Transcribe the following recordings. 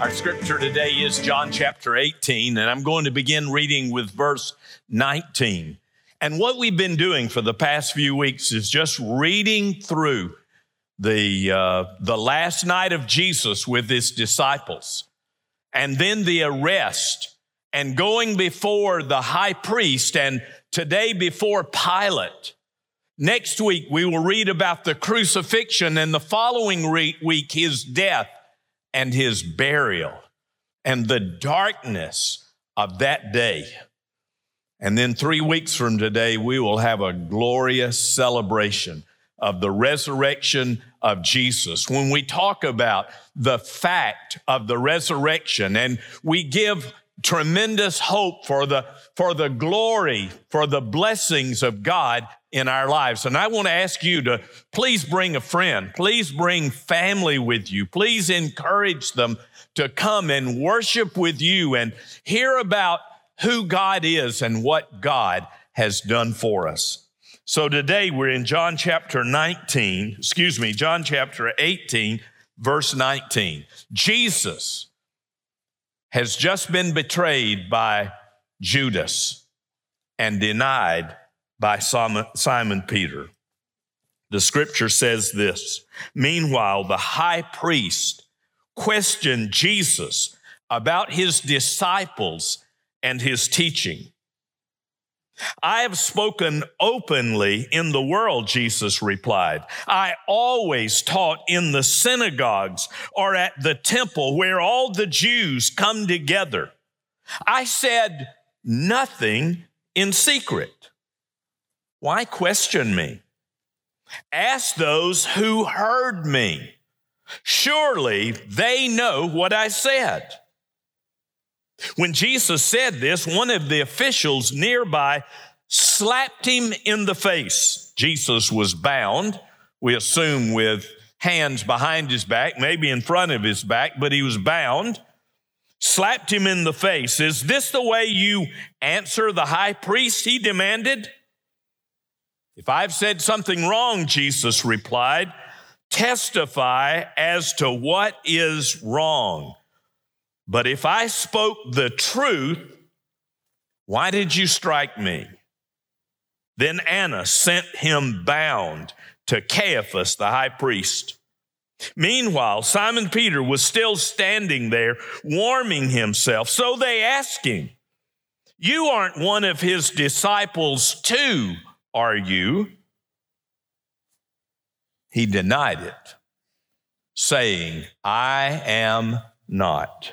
Our scripture today is John chapter 18, and I'm going to begin reading with verse 19. And what we've been doing for the past few weeks is just reading through the, uh, the last night of Jesus with his disciples, and then the arrest, and going before the high priest, and today before Pilate. Next week, we will read about the crucifixion, and the following week, his death and his burial and the darkness of that day. And then three weeks from today, we will have a glorious celebration of the resurrection of Jesus. When we talk about the fact of the resurrection and we give tremendous hope for the, for the glory, for the blessings of God in our lives. And I want to ask you to please bring a friend, please bring family with you, please encourage them to come and worship with you and hear about who God is and what God has done for us. So today we're in John chapter 19, excuse me, John chapter 18, verse 19. Jesus has just been betrayed by Judas and denied by Simon Peter. The scripture says this Meanwhile, the high priest questioned Jesus about his disciples and his teaching. I have spoken openly in the world, Jesus replied. I always taught in the synagogues or at the temple where all the Jews come together. I said nothing in secret. Why question me? Ask those who heard me. Surely they know what I said. When Jesus said this, one of the officials nearby slapped him in the face. Jesus was bound, we assume with hands behind his back, maybe in front of his back, but he was bound. Slapped him in the face. Is this the way you answer the high priest? He demanded. If I've said something wrong, Jesus replied, testify as to what is wrong. But if I spoke the truth, why did you strike me? Then Annas sent him bound to Caiaphas, the high priest. Meanwhile, Simon Peter was still standing there, warming himself. So they asked him, You aren't one of his disciples, too, are you? He denied it, saying, I am not.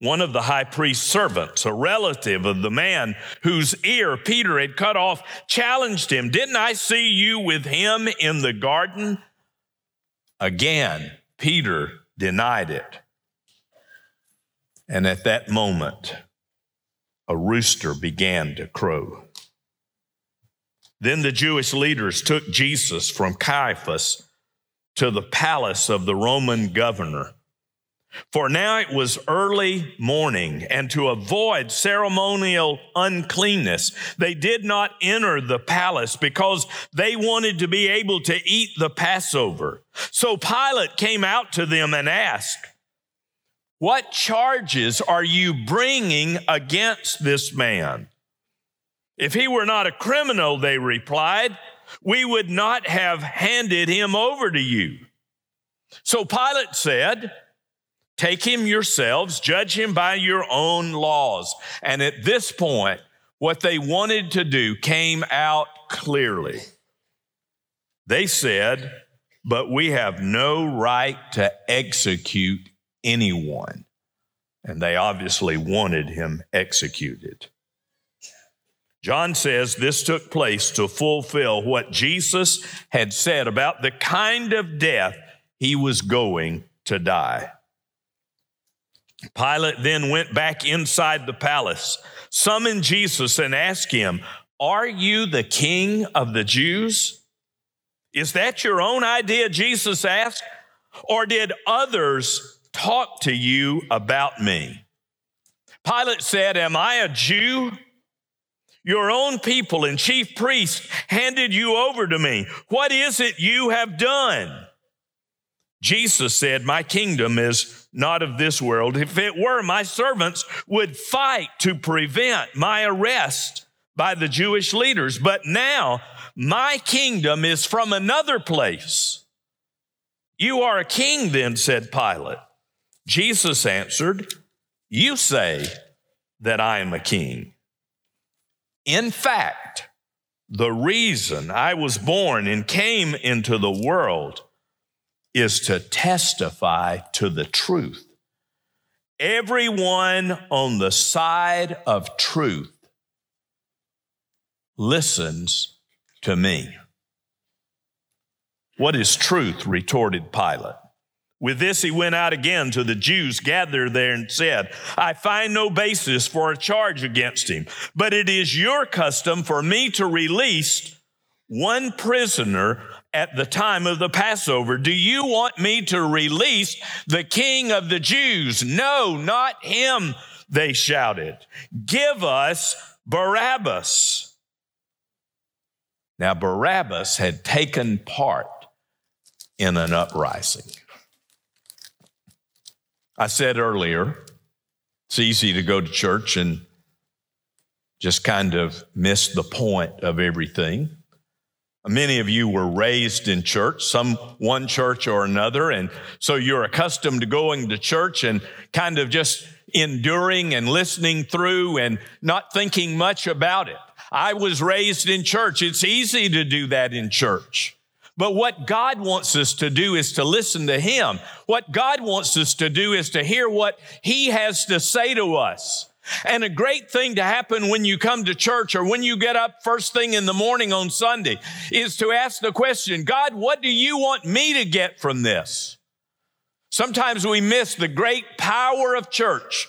One of the high priest's servants, a relative of the man whose ear Peter had cut off, challenged him, Didn't I see you with him in the garden? Again, Peter denied it. And at that moment, a rooster began to crow. Then the Jewish leaders took Jesus from Caiaphas to the palace of the Roman governor. For now it was early morning, and to avoid ceremonial uncleanness, they did not enter the palace because they wanted to be able to eat the Passover. So Pilate came out to them and asked, What charges are you bringing against this man? If he were not a criminal, they replied, we would not have handed him over to you. So Pilate said, Take him yourselves, judge him by your own laws. And at this point, what they wanted to do came out clearly. They said, But we have no right to execute anyone. And they obviously wanted him executed. John says this took place to fulfill what Jesus had said about the kind of death he was going to die. Pilate then went back inside the palace, summoned Jesus, and asked him, Are you the king of the Jews? Is that your own idea? Jesus asked. Or did others talk to you about me? Pilate said, Am I a Jew? Your own people and chief priests handed you over to me. What is it you have done? Jesus said, My kingdom is not of this world. If it were, my servants would fight to prevent my arrest by the Jewish leaders. But now my kingdom is from another place. You are a king, then, said Pilate. Jesus answered, You say that I am a king. In fact, the reason I was born and came into the world is to testify to the truth. Everyone on the side of truth listens to me. What is truth? retorted Pilate. With this, he went out again to the Jews gathered there and said, I find no basis for a charge against him, but it is your custom for me to release one prisoner at the time of the Passover. Do you want me to release the king of the Jews? No, not him, they shouted. Give us Barabbas. Now, Barabbas had taken part in an uprising. I said earlier, it's easy to go to church and just kind of miss the point of everything. Many of you were raised in church, some one church or another, and so you're accustomed to going to church and kind of just enduring and listening through and not thinking much about it. I was raised in church. It's easy to do that in church. But what God wants us to do is to listen to Him. What God wants us to do is to hear what He has to say to us. And a great thing to happen when you come to church or when you get up first thing in the morning on Sunday is to ask the question, God, what do you want me to get from this? Sometimes we miss the great power of church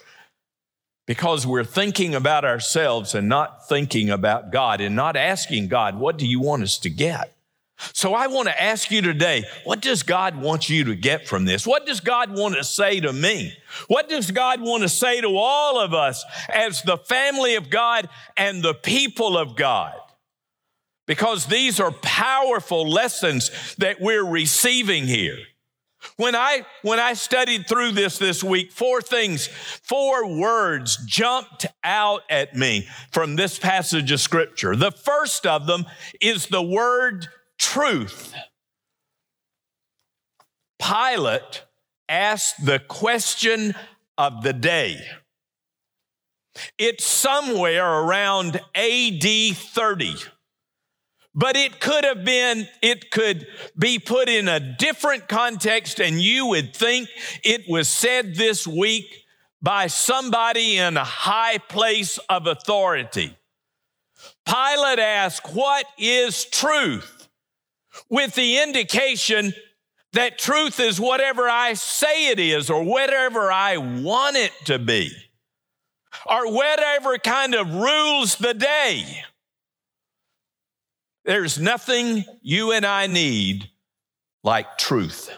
because we're thinking about ourselves and not thinking about God and not asking God, what do you want us to get? So I want to ask you today, what does God want you to get from this? What does God want to say to me? What does God want to say to all of us as the family of God and the people of God? Because these are powerful lessons that we're receiving here. When I, when I studied through this this week, four things, four words jumped out at me from this passage of scripture. The first of them is the word truth. Pilate asked the question of the day. It's somewhere around AD 30. But it could have been, it could be put in a different context, and you would think it was said this week by somebody in a high place of authority. Pilate asked, What is truth? With the indication that truth is whatever I say it is or whatever I want it to be or whatever kind of rules the day. There's nothing you and I need like truth.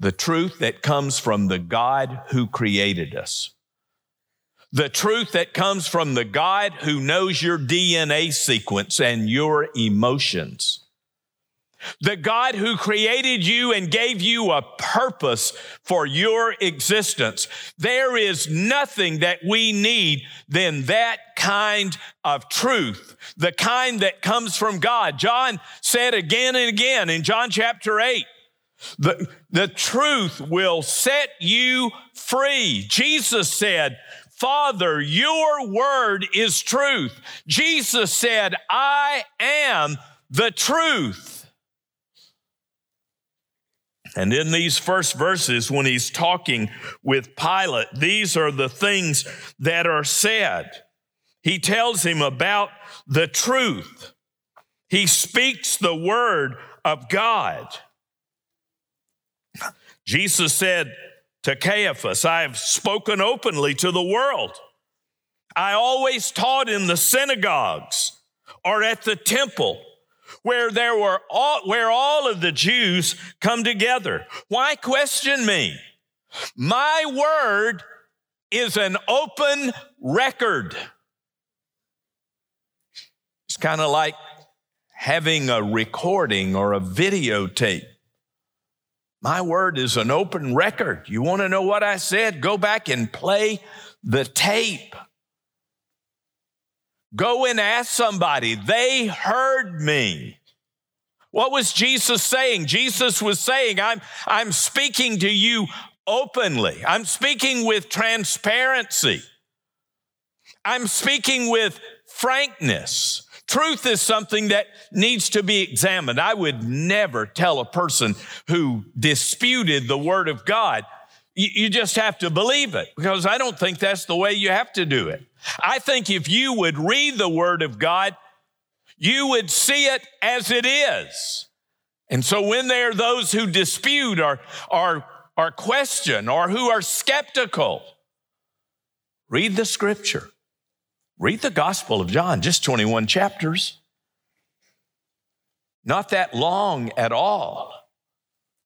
The truth that comes from the God who created us the truth that comes from the God who knows your DNA sequence and your emotions. The God who created you and gave you a purpose for your existence. There is nothing that we need than that kind of truth, the kind that comes from God. John said again and again in John chapter 8, the, the truth will set you free. Jesus said, Father, your word is truth. Jesus said, I am the truth. And in these first verses, when he's talking with Pilate, these are the things that are said. He tells him about the truth. He speaks the word of God. Jesus said, to Caiaphas, I have spoken openly to the world. I always taught in the synagogues or at the temple where there were all, where all of the Jews come together. Why question me? My word is an open record. It's kind of like having a recording or a videotape My word is an open record. You want to know what I said? Go back and play the tape. Go and ask somebody. They heard me. What was Jesus saying? Jesus was saying, I'm, I'm speaking to you openly. I'm speaking with transparency. I'm speaking with frankness. Truth is something that needs to be examined. I would never tell a person who disputed the word of God, you, just have to believe it because I don't think that's the way you have to do it. I think if you would read the word of God, you would see it as it is. And so when there are those who dispute or, or, or question or who are skeptical, read the scripture. Read the Gospel of John, just 21 chapters. Not that long at all.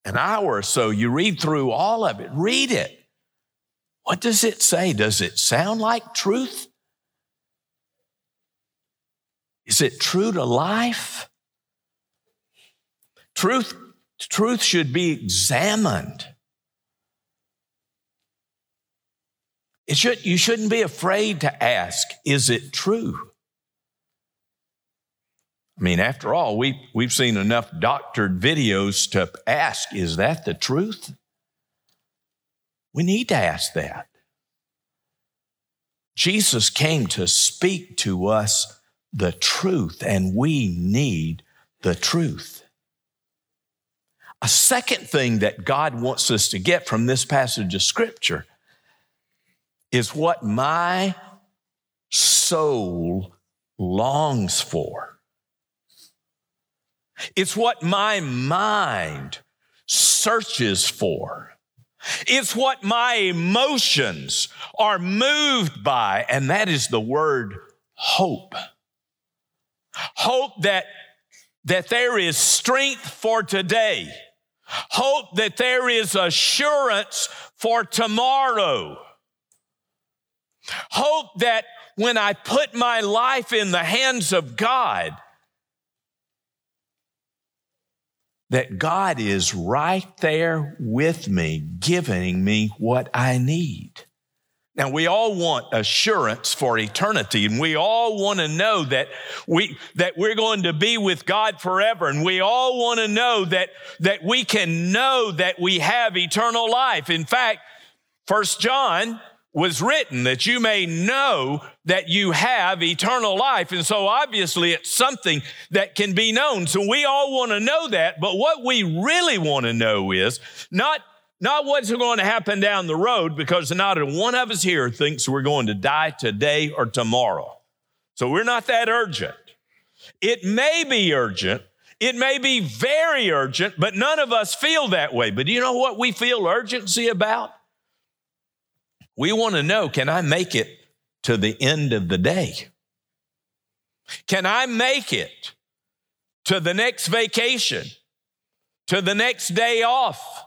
An hour or so, you read through all of it. Read it. What does it say? Does it sound like truth? Is it true to life? Truth, truth should be examined. It should, you shouldn't be afraid to ask, is it true? I mean, after all, we, we've seen enough doctored videos to ask, is that the truth? We need to ask that. Jesus came to speak to us the truth, and we need the truth. A second thing that God wants us to get from this passage of Scripture is what my soul longs for. It's what my mind searches for. It's what my emotions are moved by, and that is the word hope. Hope that, that there is strength for today. Hope that there is assurance for tomorrow. That when I put my life in the hands of God, that God is right there with me, giving me what I need. Now, we all want assurance for eternity, and we all want to know that, we, that we're going to be with God forever. And we all want to know that, that we can know that we have eternal life. In fact, First John was written that you may know that you have eternal life. And so obviously it's something that can be known. So we all want to know that. But what we really want to know is not, not what's going to happen down the road because not one of us here thinks we're going to die today or tomorrow. So we're not that urgent. It may be urgent. It may be very urgent, but none of us feel that way. But do you know what we feel urgency about? We want to know can I make it to the end of the day? Can I make it to the next vacation, to the next day off?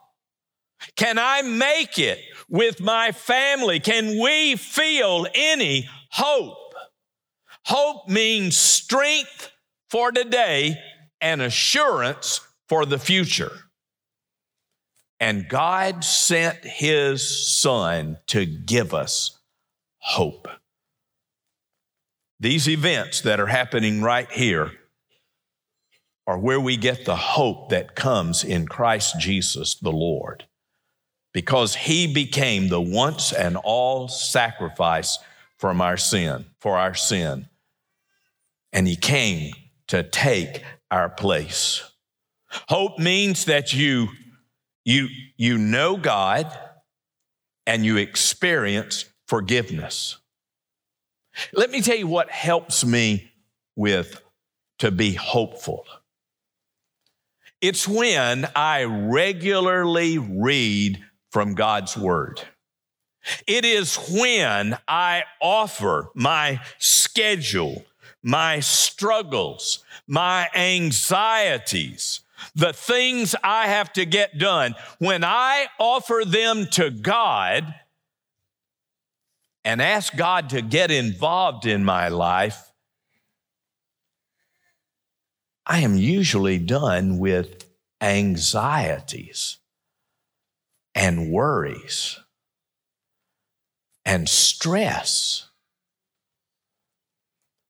Can I make it with my family? Can we feel any hope? Hope means strength for today and assurance for the future. And God sent his son to give us hope. These events that are happening right here are where we get the hope that comes in Christ Jesus the Lord. Because he became the once and all sacrifice from our sin, for our sin. And he came to take our place. Hope means that you you, you know God and you experience forgiveness. Let me tell you what helps me with to be hopeful. It's when I regularly read from God's Word. It is when I offer my schedule, my struggles, my anxieties, the things I have to get done, when I offer them to God and ask God to get involved in my life, I am usually done with anxieties. and worries and stress.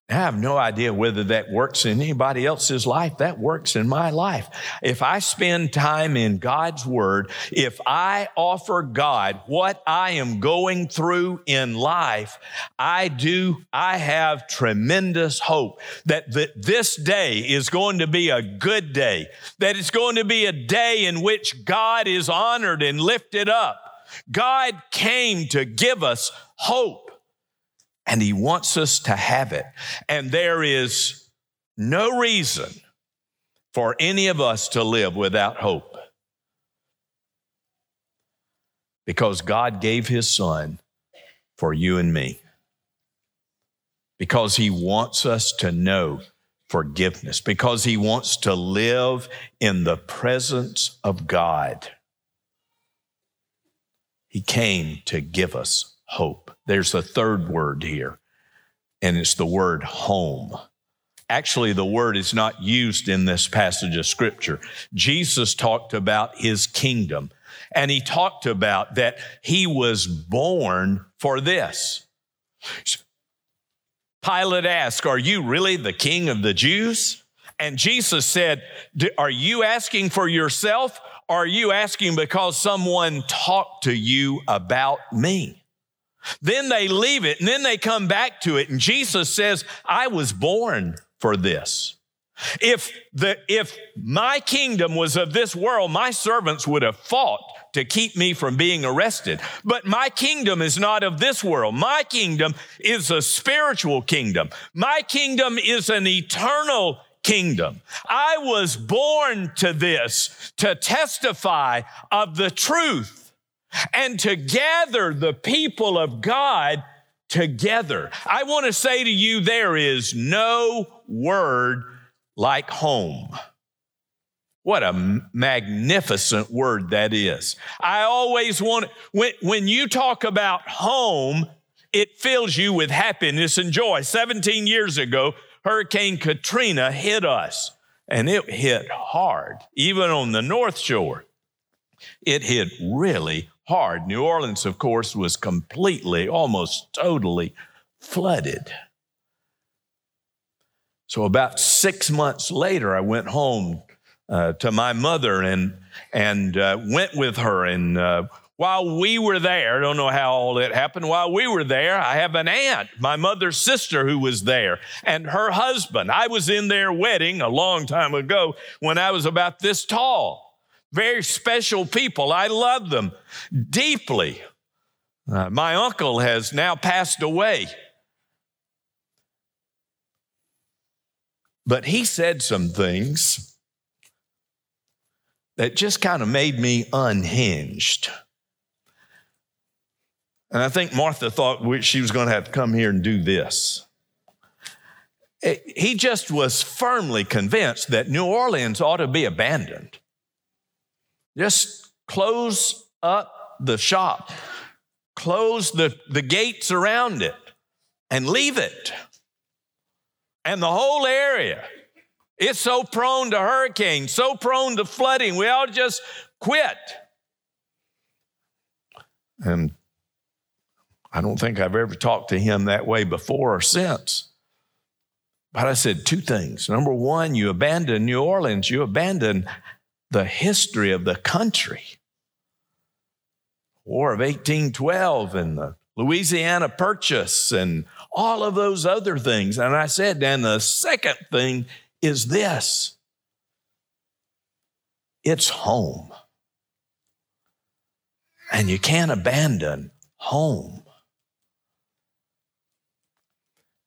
I have no idea whether that works in anybody else's life. That works in my life. If I spend time in God's Word, if I offer God what I am going through in life, I do, I have tremendous hope that, that this day is going to be a good day, that it's going to be a day in which God is honored and lifted up. God came to give us hope and He wants us to have it. And there is no reason for any of us to live without hope because God gave His Son for you and me. Because He wants us to know forgiveness, because He wants to live in the presence of God. He came to give us hope. There's a third word here, and it's the word home. Actually, the word is not used in this passage of scripture. Jesus talked about his kingdom, and he talked about that he was born for this. Pilate asked, Are you really the king of the Jews? And Jesus said, Are you asking for yourself? Or are you asking because someone talked to you about me? Then they leave it and then they come back to it. And Jesus says, I was born for this. If the, if my kingdom was of this world, my servants would have fought to keep me from being arrested. But my kingdom is not of this world. My kingdom is a spiritual kingdom. My kingdom is an eternal kingdom. I was born to this to testify of the truth and to gather the people of God together. I want to say to you, there is no word like home. What a magnificent word that is. I always want, when, when you talk about home, it fills you with happiness and joy. 17 years ago, Hurricane Katrina hit us, and it hit hard, even on the North Shore. It hit really hard. New Orleans, of course, was completely, almost totally flooded. So, about six months later, I went home uh, to my mother and, and uh, went with her. And uh, while we were there, I don't know how all it happened. While we were there, I have an aunt, my mother's sister, who was there, and her husband. I was in their wedding a long time ago when I was about this tall very special people. I love them deeply. Uh, my uncle has now passed away. But he said some things that just kind of made me unhinged. And I think Martha thought she was going to have to come here and do this. He just was firmly convinced that New Orleans ought to be abandoned. Just close up the shop, close the, the gates around it, and leave it. And the whole area. It's so prone to hurricanes, so prone to flooding. We all just quit. And I don't think I've ever talked to him that way before or since. But I said two things. Number one, you abandon New Orleans, you abandon the history of the country. War of 1812 and the Louisiana Purchase and all of those other things. And I said, and the second thing is this it's home. And you can't abandon home.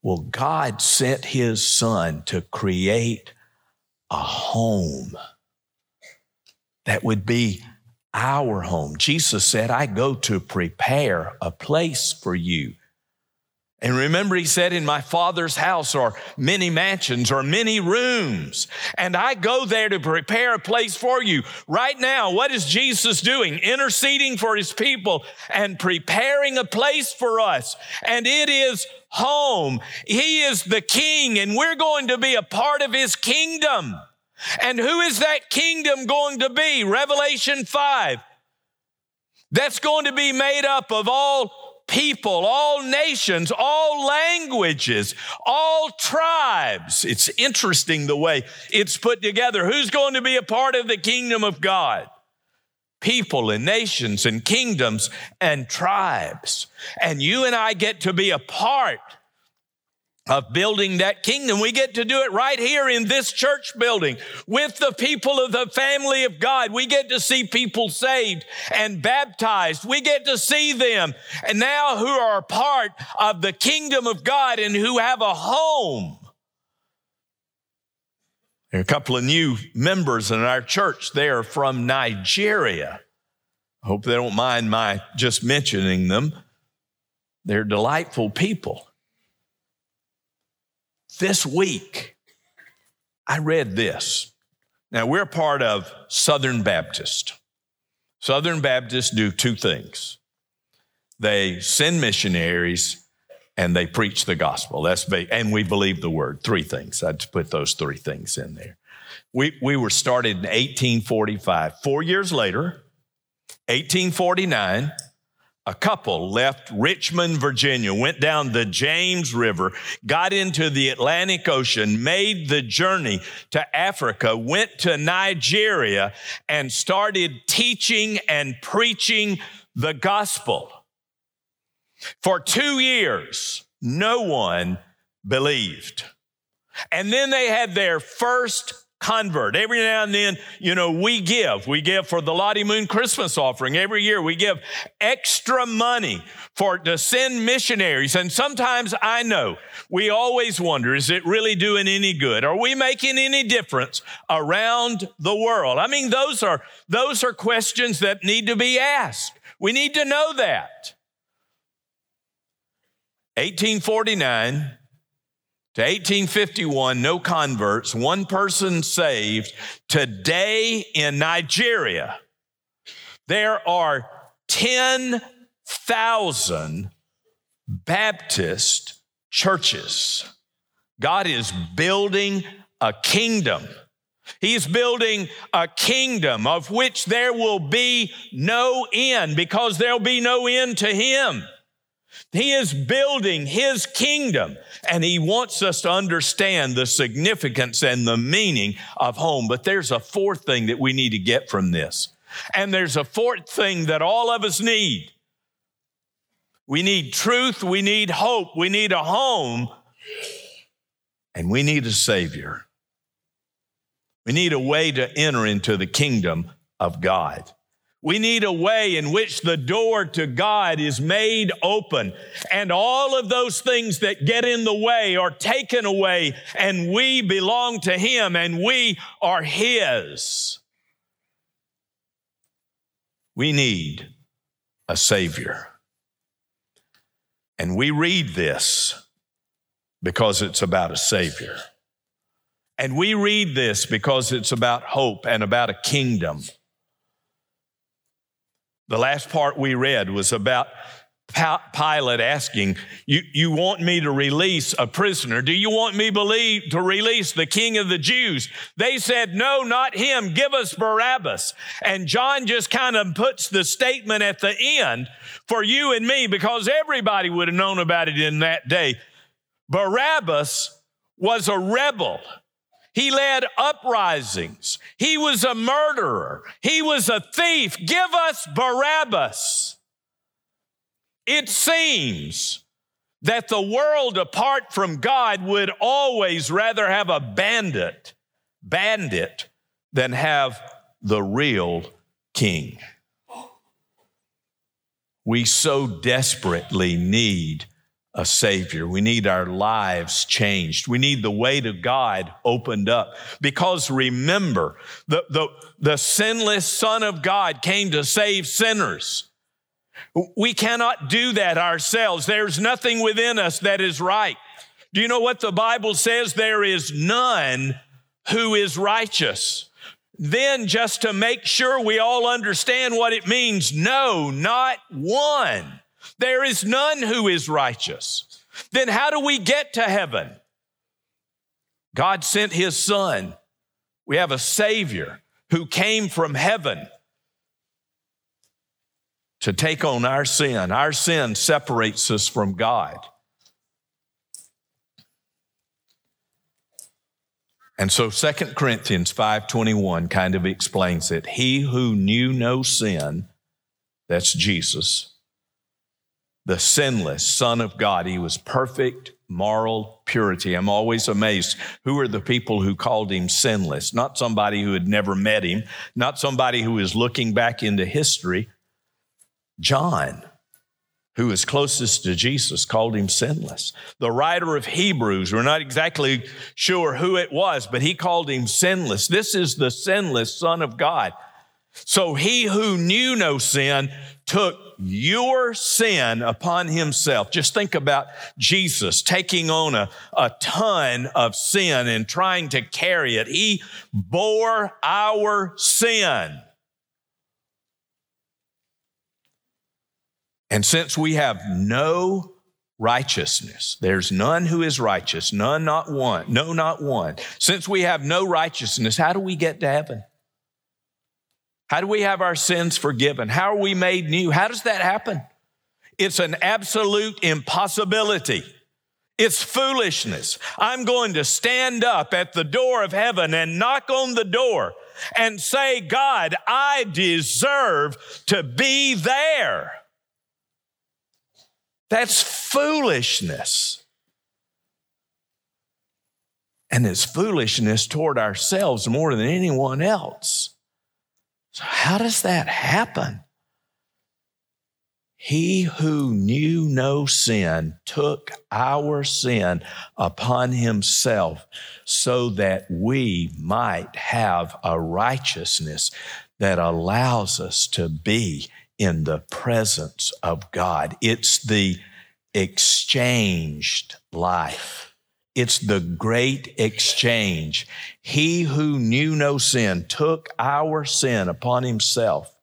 Well, God sent his son to create a home that would be our home. Jesus said, I go to prepare a place for you. And remember, he said, In my father's house are many mansions or many rooms, and I go there to prepare a place for you. Right now, what is Jesus doing? Interceding for his people and preparing a place for us. And it is home. He is the king, and we're going to be a part of his kingdom. And who is that kingdom going to be? Revelation 5. that's going to be made up of all people, all nations, all languages, all tribes. It's interesting the way it's put together. Who's going to be a part of the kingdom of God? People and nations and kingdoms and tribes. And you and I get to be a part of building that kingdom. We get to do it right here in this church building with the people of the family of God. We get to see people saved and baptized. We get to see them and now who are part of the kingdom of God and who have a home. There are a couple of new members in our church. They are from Nigeria. I hope they don't mind my just mentioning them. They're delightful people. This week, I read this. Now, we're part of Southern Baptist. Southern Baptists do two things they send missionaries and they preach the gospel. That's big. And we believe the word. Three things. I'd put those three things in there. We, we were started in 1845. Four years later, 1849, a couple left Richmond, Virginia, went down the James River, got into the Atlantic Ocean, made the journey to Africa, went to Nigeria, and started teaching and preaching the gospel. For two years, no one believed. And then they had their first convert. Every now and then, you know, we give. We give for the Lottie Moon Christmas offering. Every year we give extra money for to send missionaries. And sometimes I know we always wonder, is it really doing any good? Are we making any difference around the world? I mean, those are those are questions that need to be asked. We need to know that. 1849 to 1851, no converts, one person saved. Today in Nigeria, there are 10,000 Baptist churches. God is building a kingdom. He's building a kingdom of which there will be no end because there'll be no end to Him. He is building his kingdom and he wants us to understand the significance and the meaning of home. But there's a fourth thing that we need to get from this. And there's a fourth thing that all of us need. We need truth, we need hope, we need a home, and we need a Savior. We need a way to enter into the kingdom of God. We need a way in which the door to God is made open and all of those things that get in the way are taken away and we belong to Him and we are His. We need a Savior. And we read this because it's about a Savior. And we read this because it's about hope and about a kingdom. The last part we read was about Pilate asking, you, you want me to release a prisoner? Do you want me believe, to release the king of the Jews? They said, No, not him. Give us Barabbas. And John just kind of puts the statement at the end for you and me because everybody would have known about it in that day. Barabbas was a rebel. He led uprisings. He was a murderer. He was a thief. Give us Barabbas. It seems that the world apart from God would always rather have a bandit, bandit, than have the real king. We so desperately need a Savior. We need our lives changed. We need the way to God opened up. Because remember, the, the, the sinless Son of God came to save sinners. We cannot do that ourselves. There's nothing within us that is right. Do you know what the Bible says? There is none who is righteous. Then, just to make sure we all understand what it means, no, not one. There is none who is righteous. Then how do we get to heaven? God sent his son. We have a savior who came from heaven. to take on our sin. Our sin separates us from God. And so 2 Corinthians 5:21 kind of explains it. He who knew no sin, that's Jesus, the sinless son of God, he was perfect moral purity. I'm always amazed. Who are the people who called him sinless? Not somebody who had never met him, not somebody who is looking back into history. John, who was closest to Jesus, called him sinless. The writer of Hebrews, we're not exactly sure who it was, but he called him sinless. This is the sinless Son of God. So he who knew no sin took your sin upon himself. Just think about Jesus taking on a, a ton of sin and trying to carry it. He bore our sin. And since we have no righteousness, there's none who is righteous, none, not one, no, not one. Since we have no righteousness, how do we get to heaven? How do we have our sins forgiven? How are we made new? How does that happen? It's an absolute impossibility. It's foolishness. I'm going to stand up at the door of heaven and knock on the door and say, God, I deserve to be there. That's foolishness. And it's foolishness toward ourselves more than anyone else. So, how does that happen? He who knew no sin took our sin upon himself so that we might have a righteousness that allows us to be in the presence of God. It's the exchanged life. It's the great exchange. He who knew no sin took our sin upon himself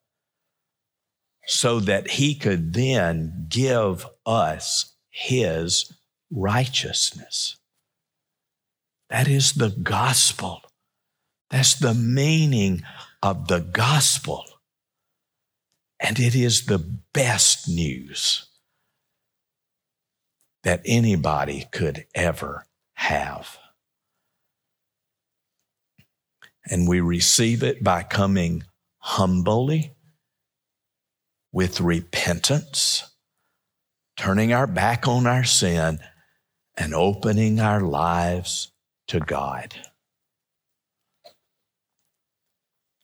so that he could then give us his righteousness. That is the gospel. That's the meaning of the gospel. And it is the best news that anybody could ever have. And we receive it by coming humbly with repentance, turning our back on our sin, and opening our lives to God.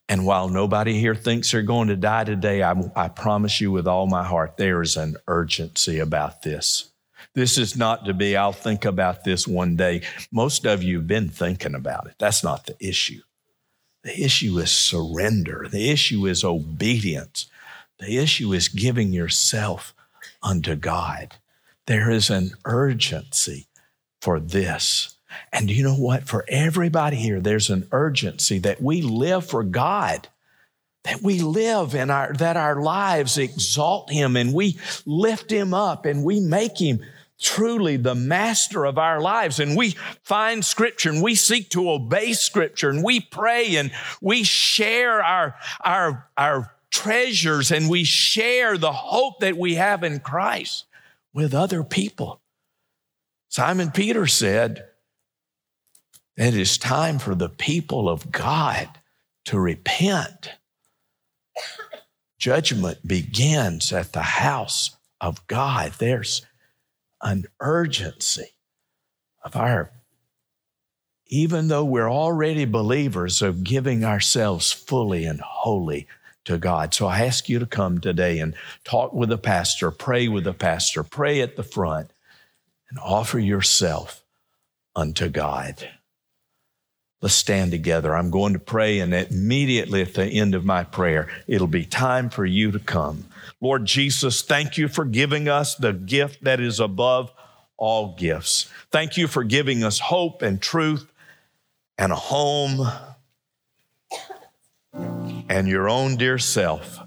And while nobody here thinks they're going to die today, I, I, promise you with all my heart, there is an urgency about this. This is not to be, I'll think about this one day. Most of you have been thinking about it. That's not the issue. The issue is surrender, the issue is obedience, the issue is giving yourself unto God. There is an urgency for this. And you know what? For everybody here, there's an urgency that we live for God that we live in our that our lives exalt him and we lift him up and we make him truly the master of our lives. And we find scripture and we seek to obey scripture and we pray and we share our, our, our treasures and we share the hope that we have in Christ with other people. Simon Peter said, it is time for the people of God to repent. Judgment begins at the house of God. There's an urgency of our, even though we're already believers, of giving ourselves fully and wholly to God. So I ask you to come today and talk with the pastor, pray with the pastor, pray at the front, and offer yourself unto God. Let's stand together. I'm going to pray, and immediately at the end of my prayer, it'll be time for you to come. Lord Jesus, thank you for giving us the gift that is above all gifts. Thank you for giving us hope and truth and a home and your own dear self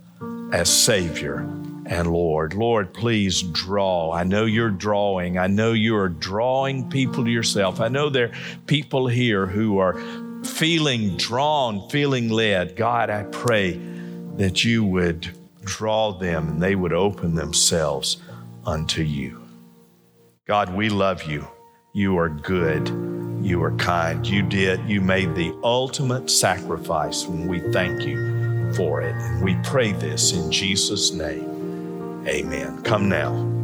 as Savior and Lord. Lord, please draw. I know you're drawing. I know you are drawing people to yourself. I know there are people here who are feeling drawn, feeling led. God, I pray that you would draw them and they would open themselves unto you. God, we love you. You are good. You are kind. You did, you made the ultimate sacrifice, and we thank you for it. And we pray this in Jesus' name. Amen. Come now.